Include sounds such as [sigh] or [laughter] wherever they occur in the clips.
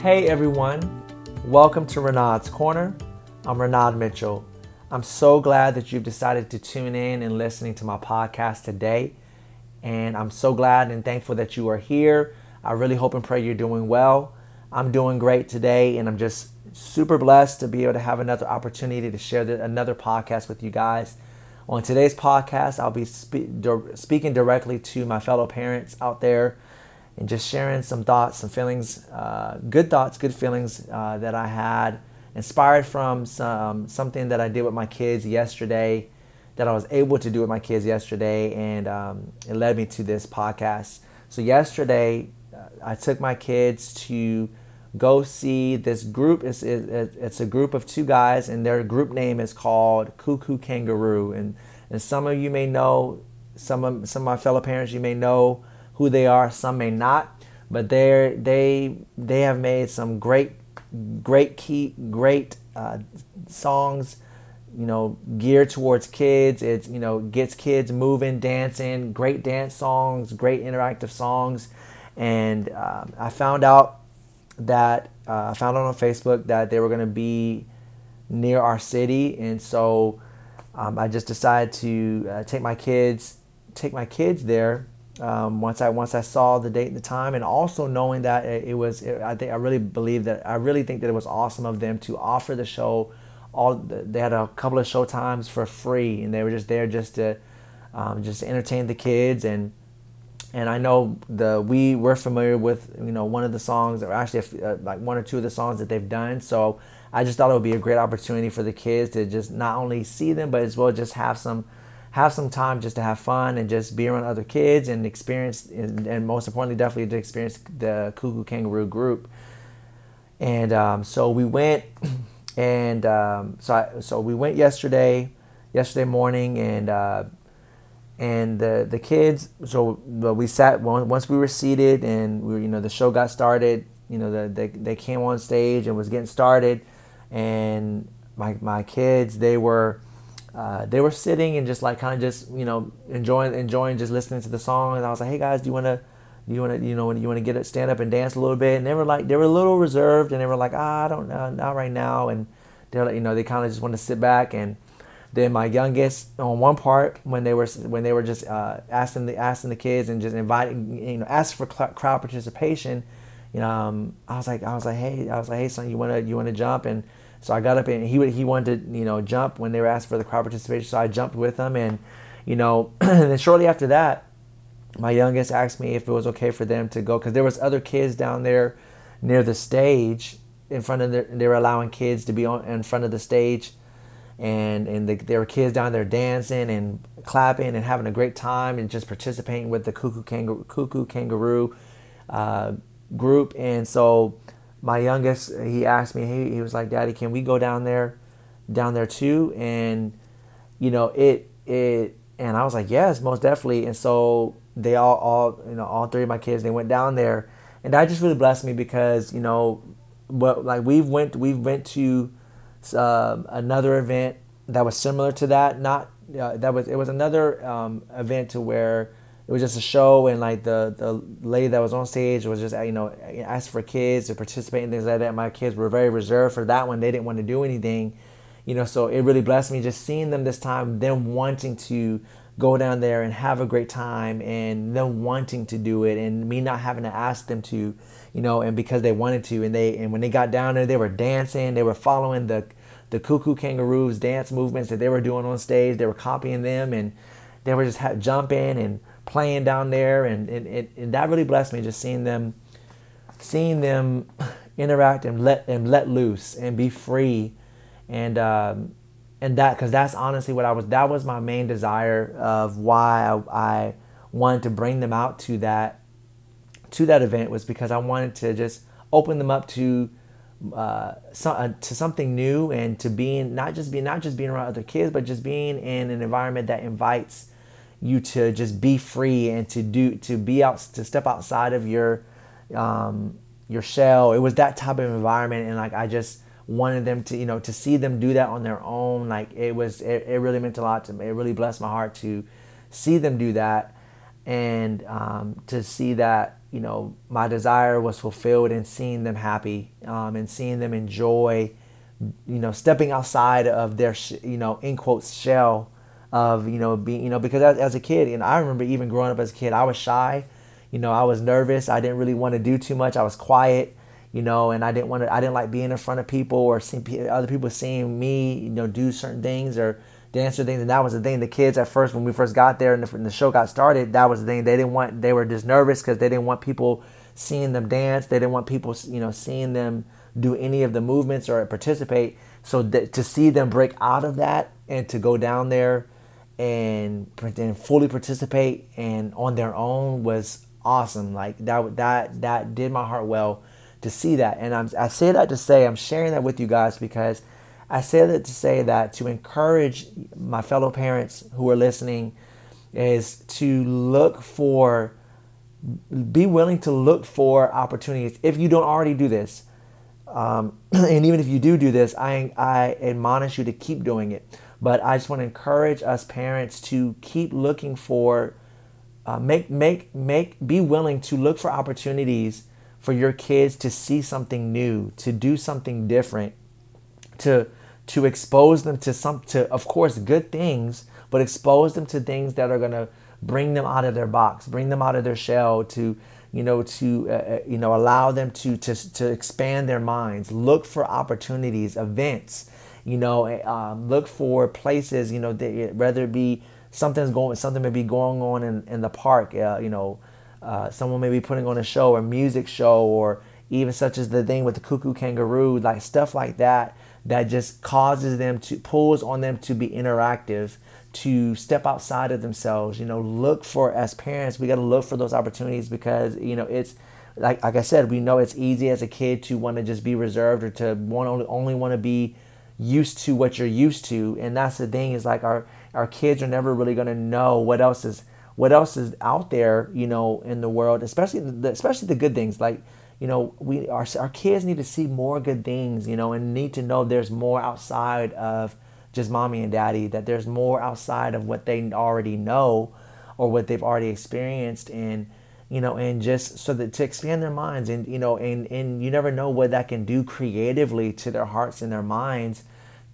Hey everyone, welcome to Renaud's Corner. I'm Renaud Mitchell. I'm so glad that you've decided to tune in and listening to my podcast today. And I'm so glad and thankful that you are here. I really hope and pray you're doing well. I'm doing great today, and I'm just super blessed to be able to have another opportunity to share the, another podcast with you guys. On today's podcast, I'll be spe- speaking directly to my fellow parents out there and just sharing some thoughts, some feelings, uh, good thoughts, good feelings uh, that I had, inspired from some, something that I did with my kids yesterday, that I was able to do with my kids yesterday, and um, it led me to this podcast. So, yesterday, uh, I took my kids to go see this group. It's, it, it's a group of two guys, and their group name is called Koo Koo Kangaroo. And, and some of you may know, some of, some of my fellow parents, you may know who they are. Some may not, but they they they have made some great great key great uh, songs. You know, geared towards kids. It's you know gets kids moving, dancing. Great dance songs, great interactive songs, and um, I found out that uh, I found out on Facebook that they were going to be near our city, and so um, I just decided to uh, take my kids take my kids there um, once I once I saw the date and the time, and also knowing that it, it was, it, I think I really believe that I really think that it was awesome of them to offer the show. All they had a couple of show times for free, and they were just there just to um, just entertain the kids and and I know the we we're familiar with you know one of the songs or actually uh, like one or two of the songs that they've done. So I just thought it would be a great opportunity for the kids to just not only see them but as well just have some have some time just to have fun and just be around other kids and experience and, and most importantly definitely to experience the Koo Kangaroo group. And um, so we went [clears throat] and um, so I, so we went yesterday yesterday morning and uh, and the the kids so we sat once we were seated and we you know the show got started you know the, they, they came on stage and was getting started. And my my kids they were uh, they were sitting and just like kind of just you know enjoying enjoying just listening to the song and I was like hey guys do you want to do you want to you know you want to get it stand up and dance a little bit? And they were like they were a little reserved and they were like ah, I don't know not right now. And they're like you know they kind of just want to sit back. And then my youngest on one part when they were when they were just uh, asking the asking the kids and just inviting you know asking for cl- crowd participation you know um, I was like I was like hey I was like hey son you want to you want to jump? And so I got up and he he wanted to you know jump when they were asked for the crowd participation. So I jumped with them and you know [clears throat] and then shortly after that, my youngest asked me if it was okay for them to go because there was other kids down there near the stage in front of the, they were allowing kids to be on in front of the stage and and the, there were kids down there dancing and clapping and having a great time and just participating with the cuckoo Koo kangaroo, Koo Koo Kangaroo uh, group and so my youngest, he asked me, he, he was like, Daddy, can we go down there, down there too? And, you know, it, it, and I was like, yes, most definitely. And so they all, all, you know, all three of my kids, they went down there and that just really blessed me because, you know, what, like we've went, we've went to uh, another event that was similar to that. Not, uh, that was, it was another um, event to where, it was just a show and like the the lady that was on stage was just you know asked for kids to participate in things like that. My kids were very reserved for that one. They didn't want to do anything you know so it really blessed me just seeing them this time them wanting to go down there and have a great time and them wanting to do it and me not having to ask them to you know and because they wanted to. And they and when they got down there they were dancing they were following the the Koo kangaroos dance movements that they were doing on stage. They were copying them and they were just jumping and playing down there, and, and, and that really blessed me just seeing them, seeing them [laughs] interact and let and let loose and be free, and um, and that because that's honestly what I was. That was my main desire of why I, I wanted to bring them out to that to that event was because I wanted to just open them up to uh, so, uh, to something new and to being not just being not just being around other kids, but just being in an environment that invites you to just be free and to do to be out to step outside of your um, your shell. It was that type of environment, and like I just wanted them to you know to see them do that on their own. Like it was it, it really meant a lot to me. It really blessed my heart to see them do that. and um, to see that you know my desire was fulfilled and seeing them happy um, and seeing them enjoy you know stepping outside of their you know in quotes shell of you know being you know because as, as a kid and I remember even growing up as a kid I was shy you know I was nervous I didn't really want to do too much I was quiet you know and I didn't want to I didn't like being in front of people or seeing other people seeing me you know do certain things or dance or things and that was the thing. The kids at first when we first got there and the, the show got started that was the thing. They didn't want they were just nervous because they didn't want people seeing them dance they didn't want people you know seeing them do any of the movements or participate. So th- to see them break out of that and to go down there and, and fully participate and on their own was awesome. Like that that that did my heart well to see that. And I'm, I say that to say I'm sharing that with you guys because I say that to say that to encourage my fellow parents who are listening is to look for be willing to look for opportunities if you don't already do this um, [clears throat] and even if you do do this I, I admonish you to keep doing it but I just want to encourage us parents to keep looking for, uh, make, make, make, be willing to look for opportunities for your kids to see something new, to do something different, to, to expose them to some, to, of course, good things, but expose them to things that are going to bring them out of their box, bring them out of their shell, to, you know, to, uh, uh you know, allow them to, to, to expand their minds, look for opportunities, events, you know, eh, um, look for places, you know, that, whether it be something's going, something may be going on in, in the park, uh, you know, uh, someone may be putting on a show or music show or even such as the thing with the Koo Koo Kangaroo, like stuff like that, that just causes them to, pulls on them to be interactive, to step outside of themselves, you know, look for, as parents, we got to look for those opportunities because, you know, it's, like, like I said, we know it's easy as a kid to want to just be reserved or to want only, only want to be used to what you're used to. And that's the thing is like our our kids are never really going to know what else is what else is out there you know in the world especially the, especially the good things. Like you know we our, our kids need to see more good things you know and need to know there's more outside of just mommy and daddy that there's more outside of what they already know or what they've already experienced. And you know and just so that to expand their minds and you know and and you never know what that can do creatively to their hearts and their minds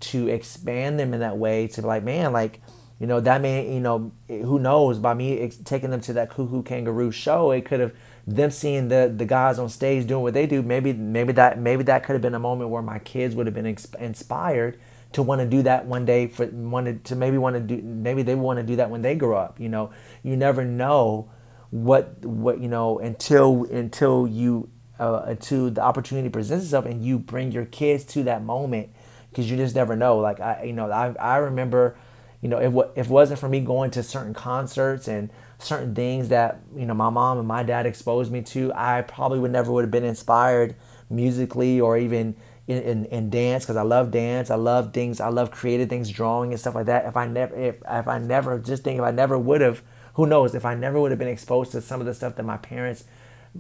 to expand them in that way to be like, man, like, you know, that may, you know, eh, who knows, by me taking them to that Koo Koo Kangaroo show, it could have, them seeing the the guys on stage doing what they do, maybe maybe that maybe that could have been a moment where my kids would have been inspired to want to do that one day for wanted to maybe want to do maybe they want to do that when they grow up. You know, you never know what what you know until until you uh, until the opportunity presents itself and you bring your kids to that moment because you just never know. Like I, you know, I, I remember, you know, if if it wasn't for me going to certain concerts and certain things that you know my mom and my dad exposed me to, I probably would never would have been inspired musically or even in, in, in dance because I love dance. I love things. I love creative things, drawing and stuff like that. If I never, if if I never just think if I never would have, who knows? If I never would have been exposed to some of the stuff that my parents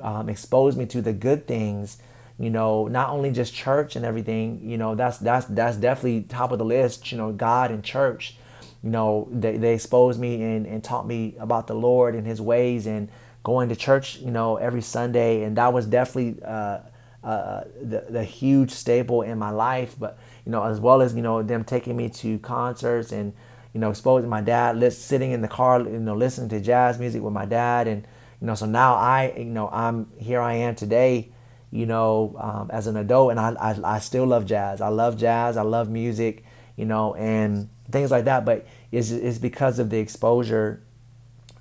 um, exposed me to, the good things you know not only just church and everything you know that's that's that's definitely top of the list you know god and church you know they, they exposed me and, and taught me about the lord and his ways and going to church you know every sunday and that was definitely uh, uh, the, the huge staple in my life but you know as well as you know them taking me to concerts and you know exposing my dad sitting in the car you know listening to jazz music with my dad and you know so now i you know i'm here i am today you know, um, as an adult, and I, I, I still love jazz. I love jazz. I love music, you know, and things like that. But it's, it's because of the exposure.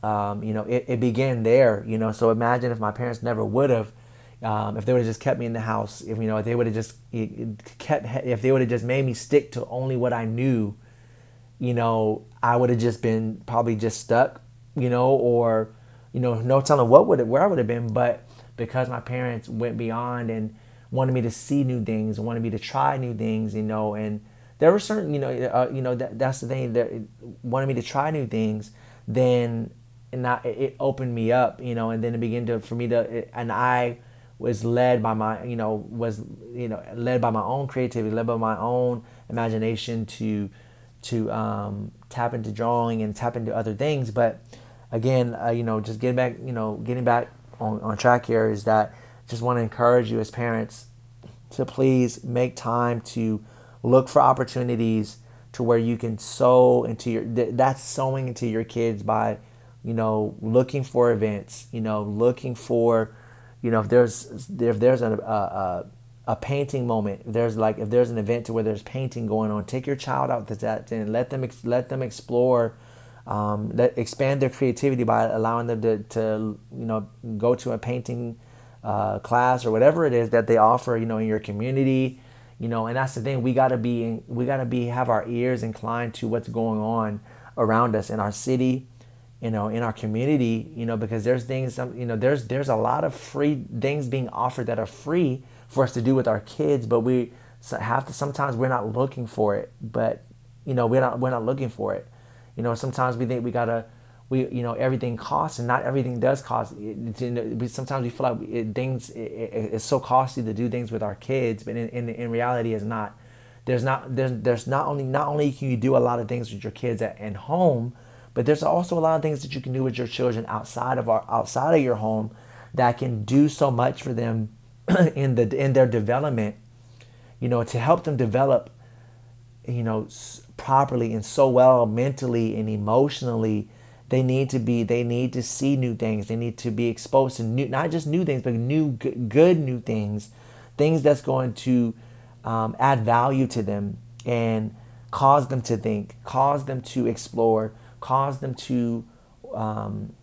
Um, you know, it, it began there. You know, so imagine if my parents never would have, um, if they would have just kept me in the house. If you know, if they would have just kept, if they would have just made me stick to only what I knew, you know, I would have just been probably just stuck. You know, or you know, no telling what would where I would have been, but because my parents went beyond and wanted me to see new things, wanted me to try new things, you know, and there were certain, you know, uh, you know that that's the thing that wanted me to try new things. Then and I, it opened me up, you know, and then it began to for me to and I was led by my, you know, was you know led by my own creativity, led by my own imagination to to um, tap into drawing and tap into other things, but again, uh, you know, just getting back, you know, getting back on, on track here is that just want to encourage you as parents to please make time to look for opportunities to where you can sow into your that's sowing into your kids by you know looking for events you know looking for you know if there's if there's a, a, a painting moment. There's like if there's an event to where there's painting going on take your child out to that and let them let them explore um, that expand their creativity by allowing them to, to you know go to a painting uh, class or whatever it is that they offer you know in your community. You know and that's the thing. We got to be we got to be have our ears inclined to what's going on around us in our city you know in our community you know because there's things you know there's there's a lot of free things being offered that are free for us to do with our kids but we have to sometimes we're not looking for it but you know we're not we're not looking for it. You know sometimes we think we gotta we you know everything costs and not everything does cost. Sometimes we feel like it, things it, it, it's so costly to do things with our kids but in, in, in reality it's not. There's not there's, there's not only not only can you do a lot of things with your kids at, at home but there's also a lot of things that you can do with your children outside of our outside of your home that can do so much for them [clears throat] in the in their development you know to help them develop you know properly and so well mentally and emotionally they need to be they need to see new things. They need to be exposed to new not just new things but new good new things things that's going to um, add value to them and cause them to think cause them to explore cause them to um,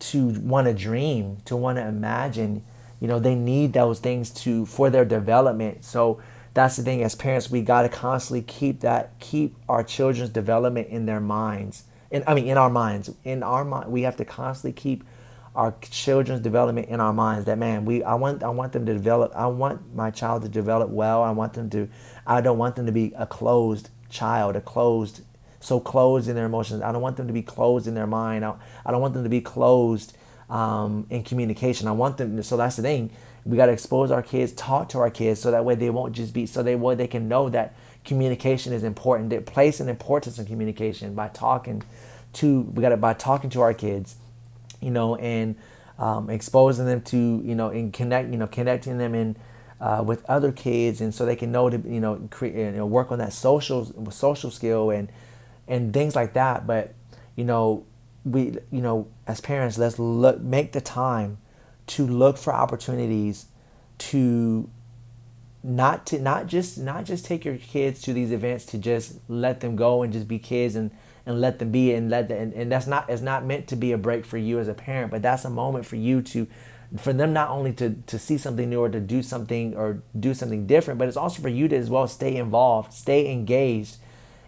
to want to dream to want to imagine you know they need those things to for their development so that's the thing as parents we got to constantly keep that keep our children's development in their minds in, I mean, in our minds, in our mind, we have to constantly keep our children's development in our minds. That man, we, I want, I want them to develop. I want my child to develop well. I want them to. I don't want them to be a closed child, a closed, so closed in their emotions. I don't want them to be closed in their mind. I, I don't want them to be closed um, in communication. I want them. So that's the thing. We got to expose our kids, talk to our kids, so that way they won't just be. So they, well, they can know that communication is important. They place an importance in communication by talking to we got it by talking to our kids, you know, and um, exposing them to you know and connect you know connecting them in uh, with other kids, and so they can know to you know create you know work on that social social skill and and things like that. But you know we you know as parents let's look make the time to look for opportunities to not to not just not just take your kids to these events to just let them go and just be kids and and let them be and let them, and, and that's not it's not meant to be a break for you as a parent but that's a moment for you to for them not only to to see something new or to do something or do something different but it's also for you to as well stay involved stay engaged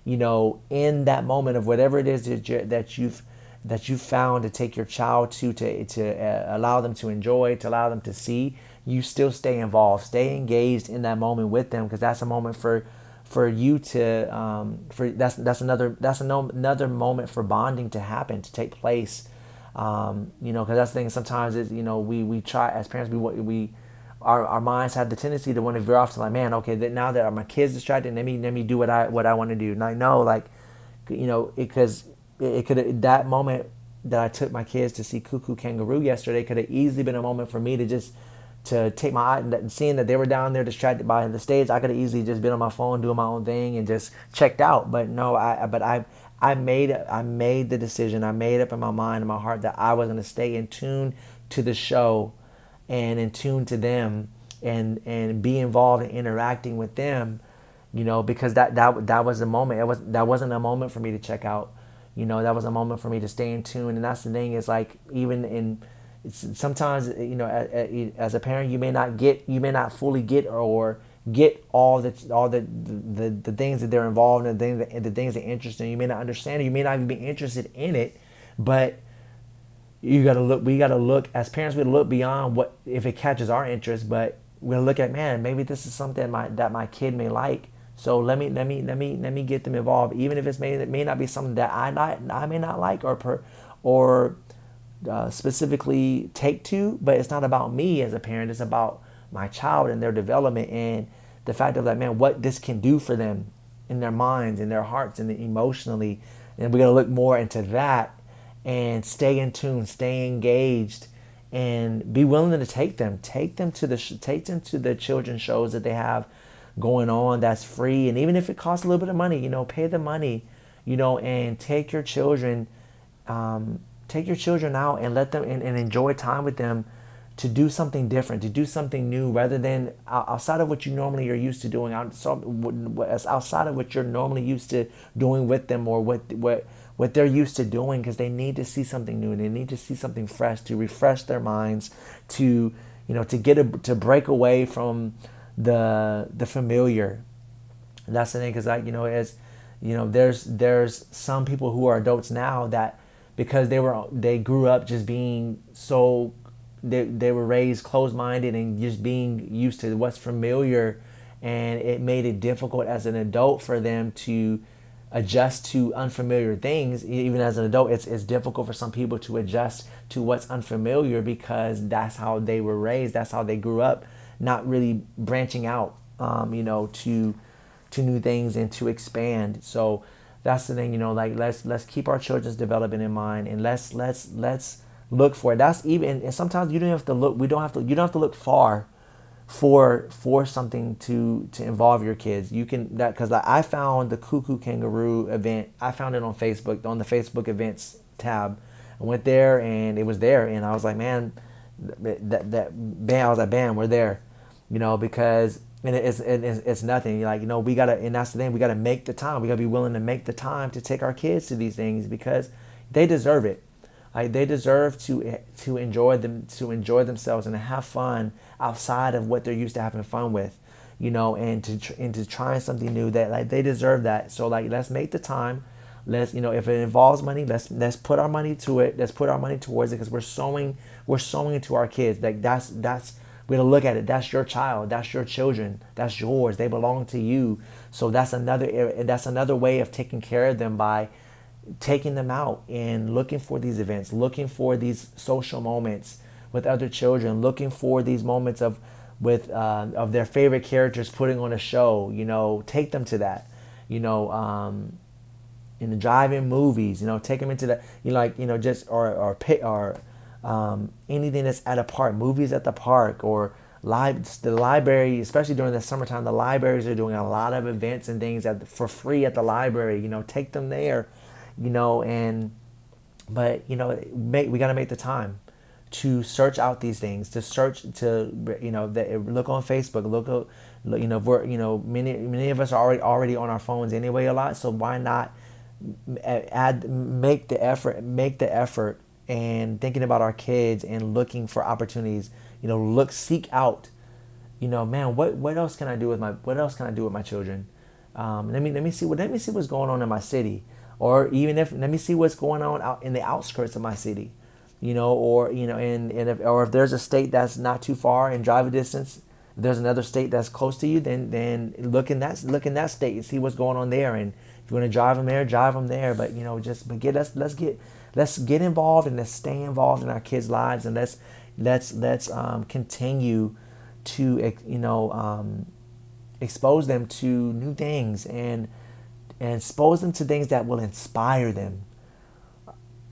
you know in that moment of whatever it is that, you, that you've that you found to take your child to to to uh, allow them to enjoy to allow them to see you still stay involved, stay engaged in that moment with them because that's a moment for for you to um, for that's that's another that's another moment for bonding to happen to take place. Um, you know, because that's the thing. Sometimes is you know we we try as parents we we our, our minds have the tendency to want to veer off to like man okay that now that my kids distracted let me let me do what I what I want to do and I know like you know because it, could that moment that I took my kids to see Koo Koo Kangaroo yesterday could have easily been a moment for me to just to take my eye and seeing that they were down there distracted by the stage i could have easily just been on my phone doing my own thing and just checked out. But no i but i i made i made the decision i made up in my mind and my heart that i was going to stay in tune to the show and in tune to them and and be involved in interacting with them you know because that that that was a moment. It was that wasn't a moment for me to check out you know that was a moment for me to stay in tune. And that's the thing is like even in sometimes you know as a parent you may not get you may not fully get or get all the all the the, the things that they're involved in the things that, the things that interest them. You may not understand it you may not even be interested in it but you got to look we got to look as parents we look beyond what if it catches our interest but we'll look at man maybe this is something my, that my kid may like so let me let me let me let me get them involved even if it's may it may not be something that I not I may not like or per or uh, specifically take to, but it's not about me as a parent. It's about my child and their development and the fact of that, man, what this can do for them in their minds, in their hearts, and emotionally. And we're to look more into that and stay in tune, stay engaged, and be willing to take them, take them to the take them to the children's shows that they have going on that's free, and even if it costs a little bit of money, you know, pay the money, you know, and take your children, um, take your children out and let them and, and enjoy time with them to do something different, to do something new, rather than outside of what you normally are used to doing, outside of what you're normally used to doing with them, or what what what they're used to doing, because they need to see something new, and they need to see something fresh to refresh their minds, to you know to get a, to break away from the the familiar. And that's the thing, because like you know, as you know, there's there's some people who are adults now that because they were they grew up just being so they, they were raised closed-minded and just being used to what's familiar and it made it difficult as an adult for them to adjust to unfamiliar things even as an adult it's, it's difficult for some people to adjust to what's unfamiliar because that's how they were raised that's how they grew up not really branching out um, you know to to new things and to expand so that's the thing you know like let's let's keep our children's development in mind and let's let's let's look for it. That's even and sometimes you don't have to look we don't have to you don't have to look far for for something to to involve your kids. You can that because I found the Koo Koo Kangaroo event. I found it on Facebook on the Facebook events tab. I went there and it was there, and I was like, man, that that bam. I was like, bam, we're there, you know, because and it's it's, it's nothing. Like you know, we gotta and that's the thing. We gotta make the time. We gotta be willing to make the time to take our kids to these things because they deserve it. Like they deserve to to enjoy them to enjoy themselves and to have fun outside of what they're used to having fun with, you know, and to and to trying something new. That like they deserve that. So like let's make the time. Let's you know if it involves money, let's let's put our money to it. Let's put our money towards it because we're sowing we're sowing into our kids. Like that's that's we're gonna look at it. That's your child. That's your children. That's yours. They belong to you. So that's another that's another way of taking care of them by taking them out and looking for these events, looking for these social moments with other children, looking for these moments of with uh, of their favorite characters putting on a show. You know, take them to that. You know, um, in the drive-in movies. You know, take them into the you know, like you know just or or or um, anything that's at a park, movies at the park or. Live, the library, especially during the summertime, the libraries are doing a lot of events and things at, for free at the library. You know, take them there you know, and but you know, make we got to make the time to search out these things, to search to you know, look on Facebook, look, look you know, we're you know, many many of us are already already on our phones anyway a lot, so why not add make the effort, make the effort and thinking about our kids and looking for opportunities, you know, look seek out you know, man, what what else can I do with my what else can I do with my children? Um, let me let me see what let me see what's going on in my city. Or even if let me see what's going on out in the outskirts of my city you know or you know and, and if, or if there's a state that's not too far in drive a distance if there's another state that's close to you then then look in that look in that state and see what's going on there. And if you want to drive them there drive them there. But you know just but get let's let's get let's get involved and let's stay involved in our kids lives and let's let's let's um, continue to you know um, expose them to new things and and expose them to things that will inspire them.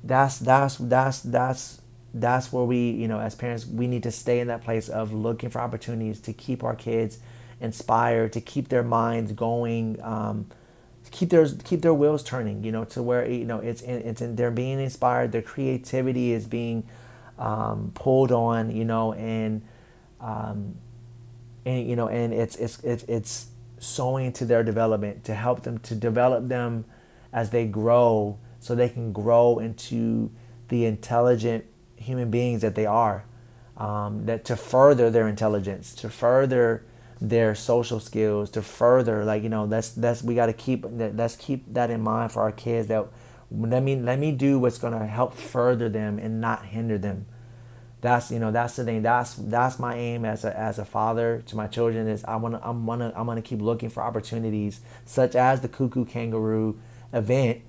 That's that's that's that's that's where we, you know, as parents, we need to stay in that place of looking for opportunities to keep our kids inspired, to keep their minds going, um, keep their keep their wheels turning. You know, to where you know it's it's in, they're being inspired, their creativity is being um, pulled on. You know, and um, and you know, and it's it's it's it's sowing into their development to help them to develop them as they grow so they can grow into the intelligent human beings that they are um, that to further their intelligence to further their social skills to further like you know that's that's we got to keep let's keep that in mind for our kids that let me let me do what's going to help further them and not hinder them. That's you know that's the thing. That's that's my aim as a as a father to my children is I want to I'm gonna I'm gonna keep looking for opportunities such as the Koo Koo Kangaroo event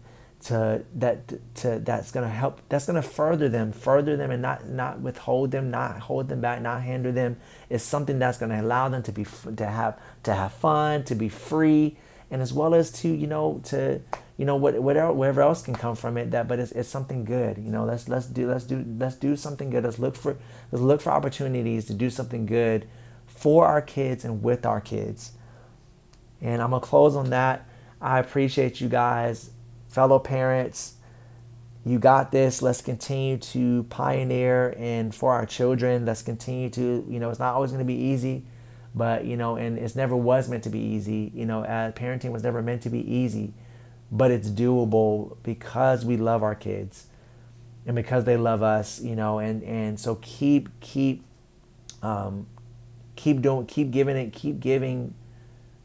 to that to that's gonna help that's gonna further them further them and not not withhold them not hold them back not hinder them. Is something that's gonna allow them to be to have to have fun to be free and as well as to you know to you know what whatever whatever else can come from it that but it's, it's something good you know let's let's do let's do let's do something good. Let's look for let's look for opportunities to do something good for our kids and with our kids. And i'm gonna close on that. I appreciate you guys fellow parents you got this. Let's continue to pioneer and for our children. Let's continue to you know it's not always going to be easy but you know and it's never was meant to be easy. You know as parenting was never meant to be easy but it's doable because we love our kids and because they love us you know and and so keep keep um, keep doing keep giving it keep giving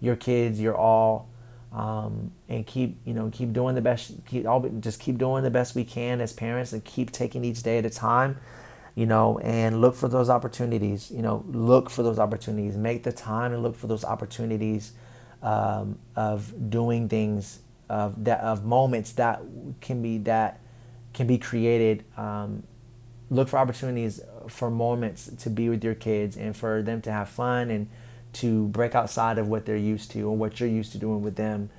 your kids your all um, and keep you know keep doing the best keep all just keep doing the best we can as parents and keep taking each day at a time you know and look for those opportunities you know look for those opportunities make the time and look for those opportunities um, of doing things of that of moments that can be that can be created. Um, look for opportunities for moments to be with your kids and for them to have fun and to break outside of what they're used to and what you're used to doing with them,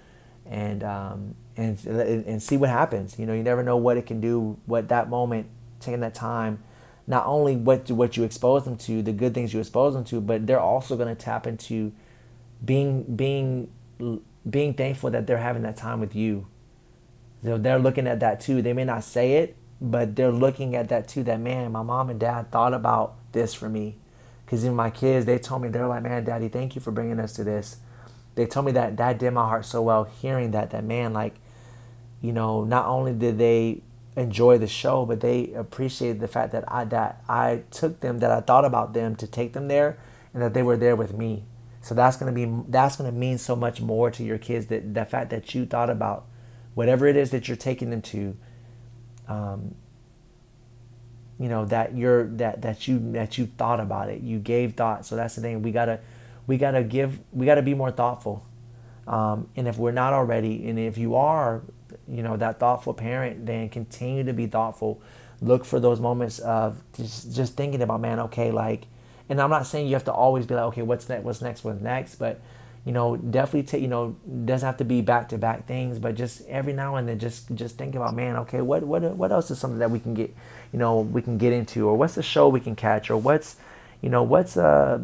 and um, and and see what happens. You know, you never know what it can do. What that moment, taking that time, not only what what you expose them to, the good things you expose them to, but they're also going to tap into being being being thankful that they're having that time with you. So they're looking at that too. They may not say it, but they're looking at that too. That man, my mom and dad thought about this for me. Because even my kids, they told me, they're like, man, daddy, thank you for bringing us to this. They told me that that did my heart so well hearing that, that man, like, you know, not only did they enjoy the show, but they appreciated the fact that I, that I took them, that I thought about them to take them there and that they were there with me. So that's gonna be that's gonna mean so much more to your kids that the fact that you thought about whatever it is that you're taking them to. Um, you know that you're that that you that you thought about it. You gave thought. So that's the thing. We gotta we gotta give we gotta be more thoughtful. Um, and if we're not already, and if you are, you know that thoughtful parent, then continue to be thoughtful. Look for those moments of just just thinking about man. Okay, like and I'm not saying you have to always be like, okay, what's next? What's next? What's next? But you know, definitely take you know doesn't have to be back to back things, but just every now and then, just just think about, man, okay, what what what else is something that we can get, you know, we can get into, or what's the show we can catch, or what's, you know, what's uh,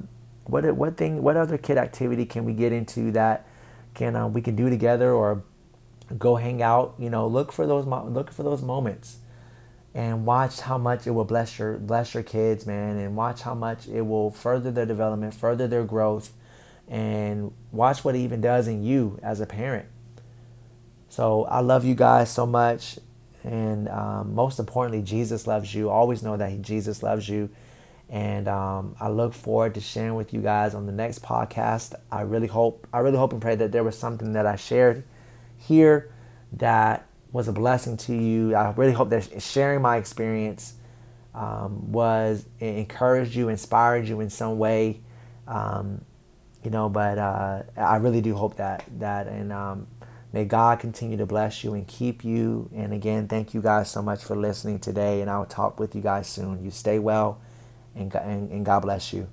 what what thing, what other kid activity can we get into that can uh, we can do together, or go hang out, you know, look for those look for those moments and watch how much it will bless your bless your kids, man, and watch how much it will further their development, further their growth, and watch what it even does in you as a parent. So I love you guys so much, and um, most importantly, Jesus loves you. Always know that Jesus loves you, and um, I look forward to sharing with you guys on the next podcast. I really hope, I really hope and pray that there was something that I shared here that was a blessing to you. I really hope that sharing my experience um, was encouraged you, inspired you in some way. Um, you know, but uh, I really do hope that that and um, may God continue to bless you and keep you. And again, thank you guys so much for listening today. And I'll talk with you guys soon. You stay well, and and, and God bless you.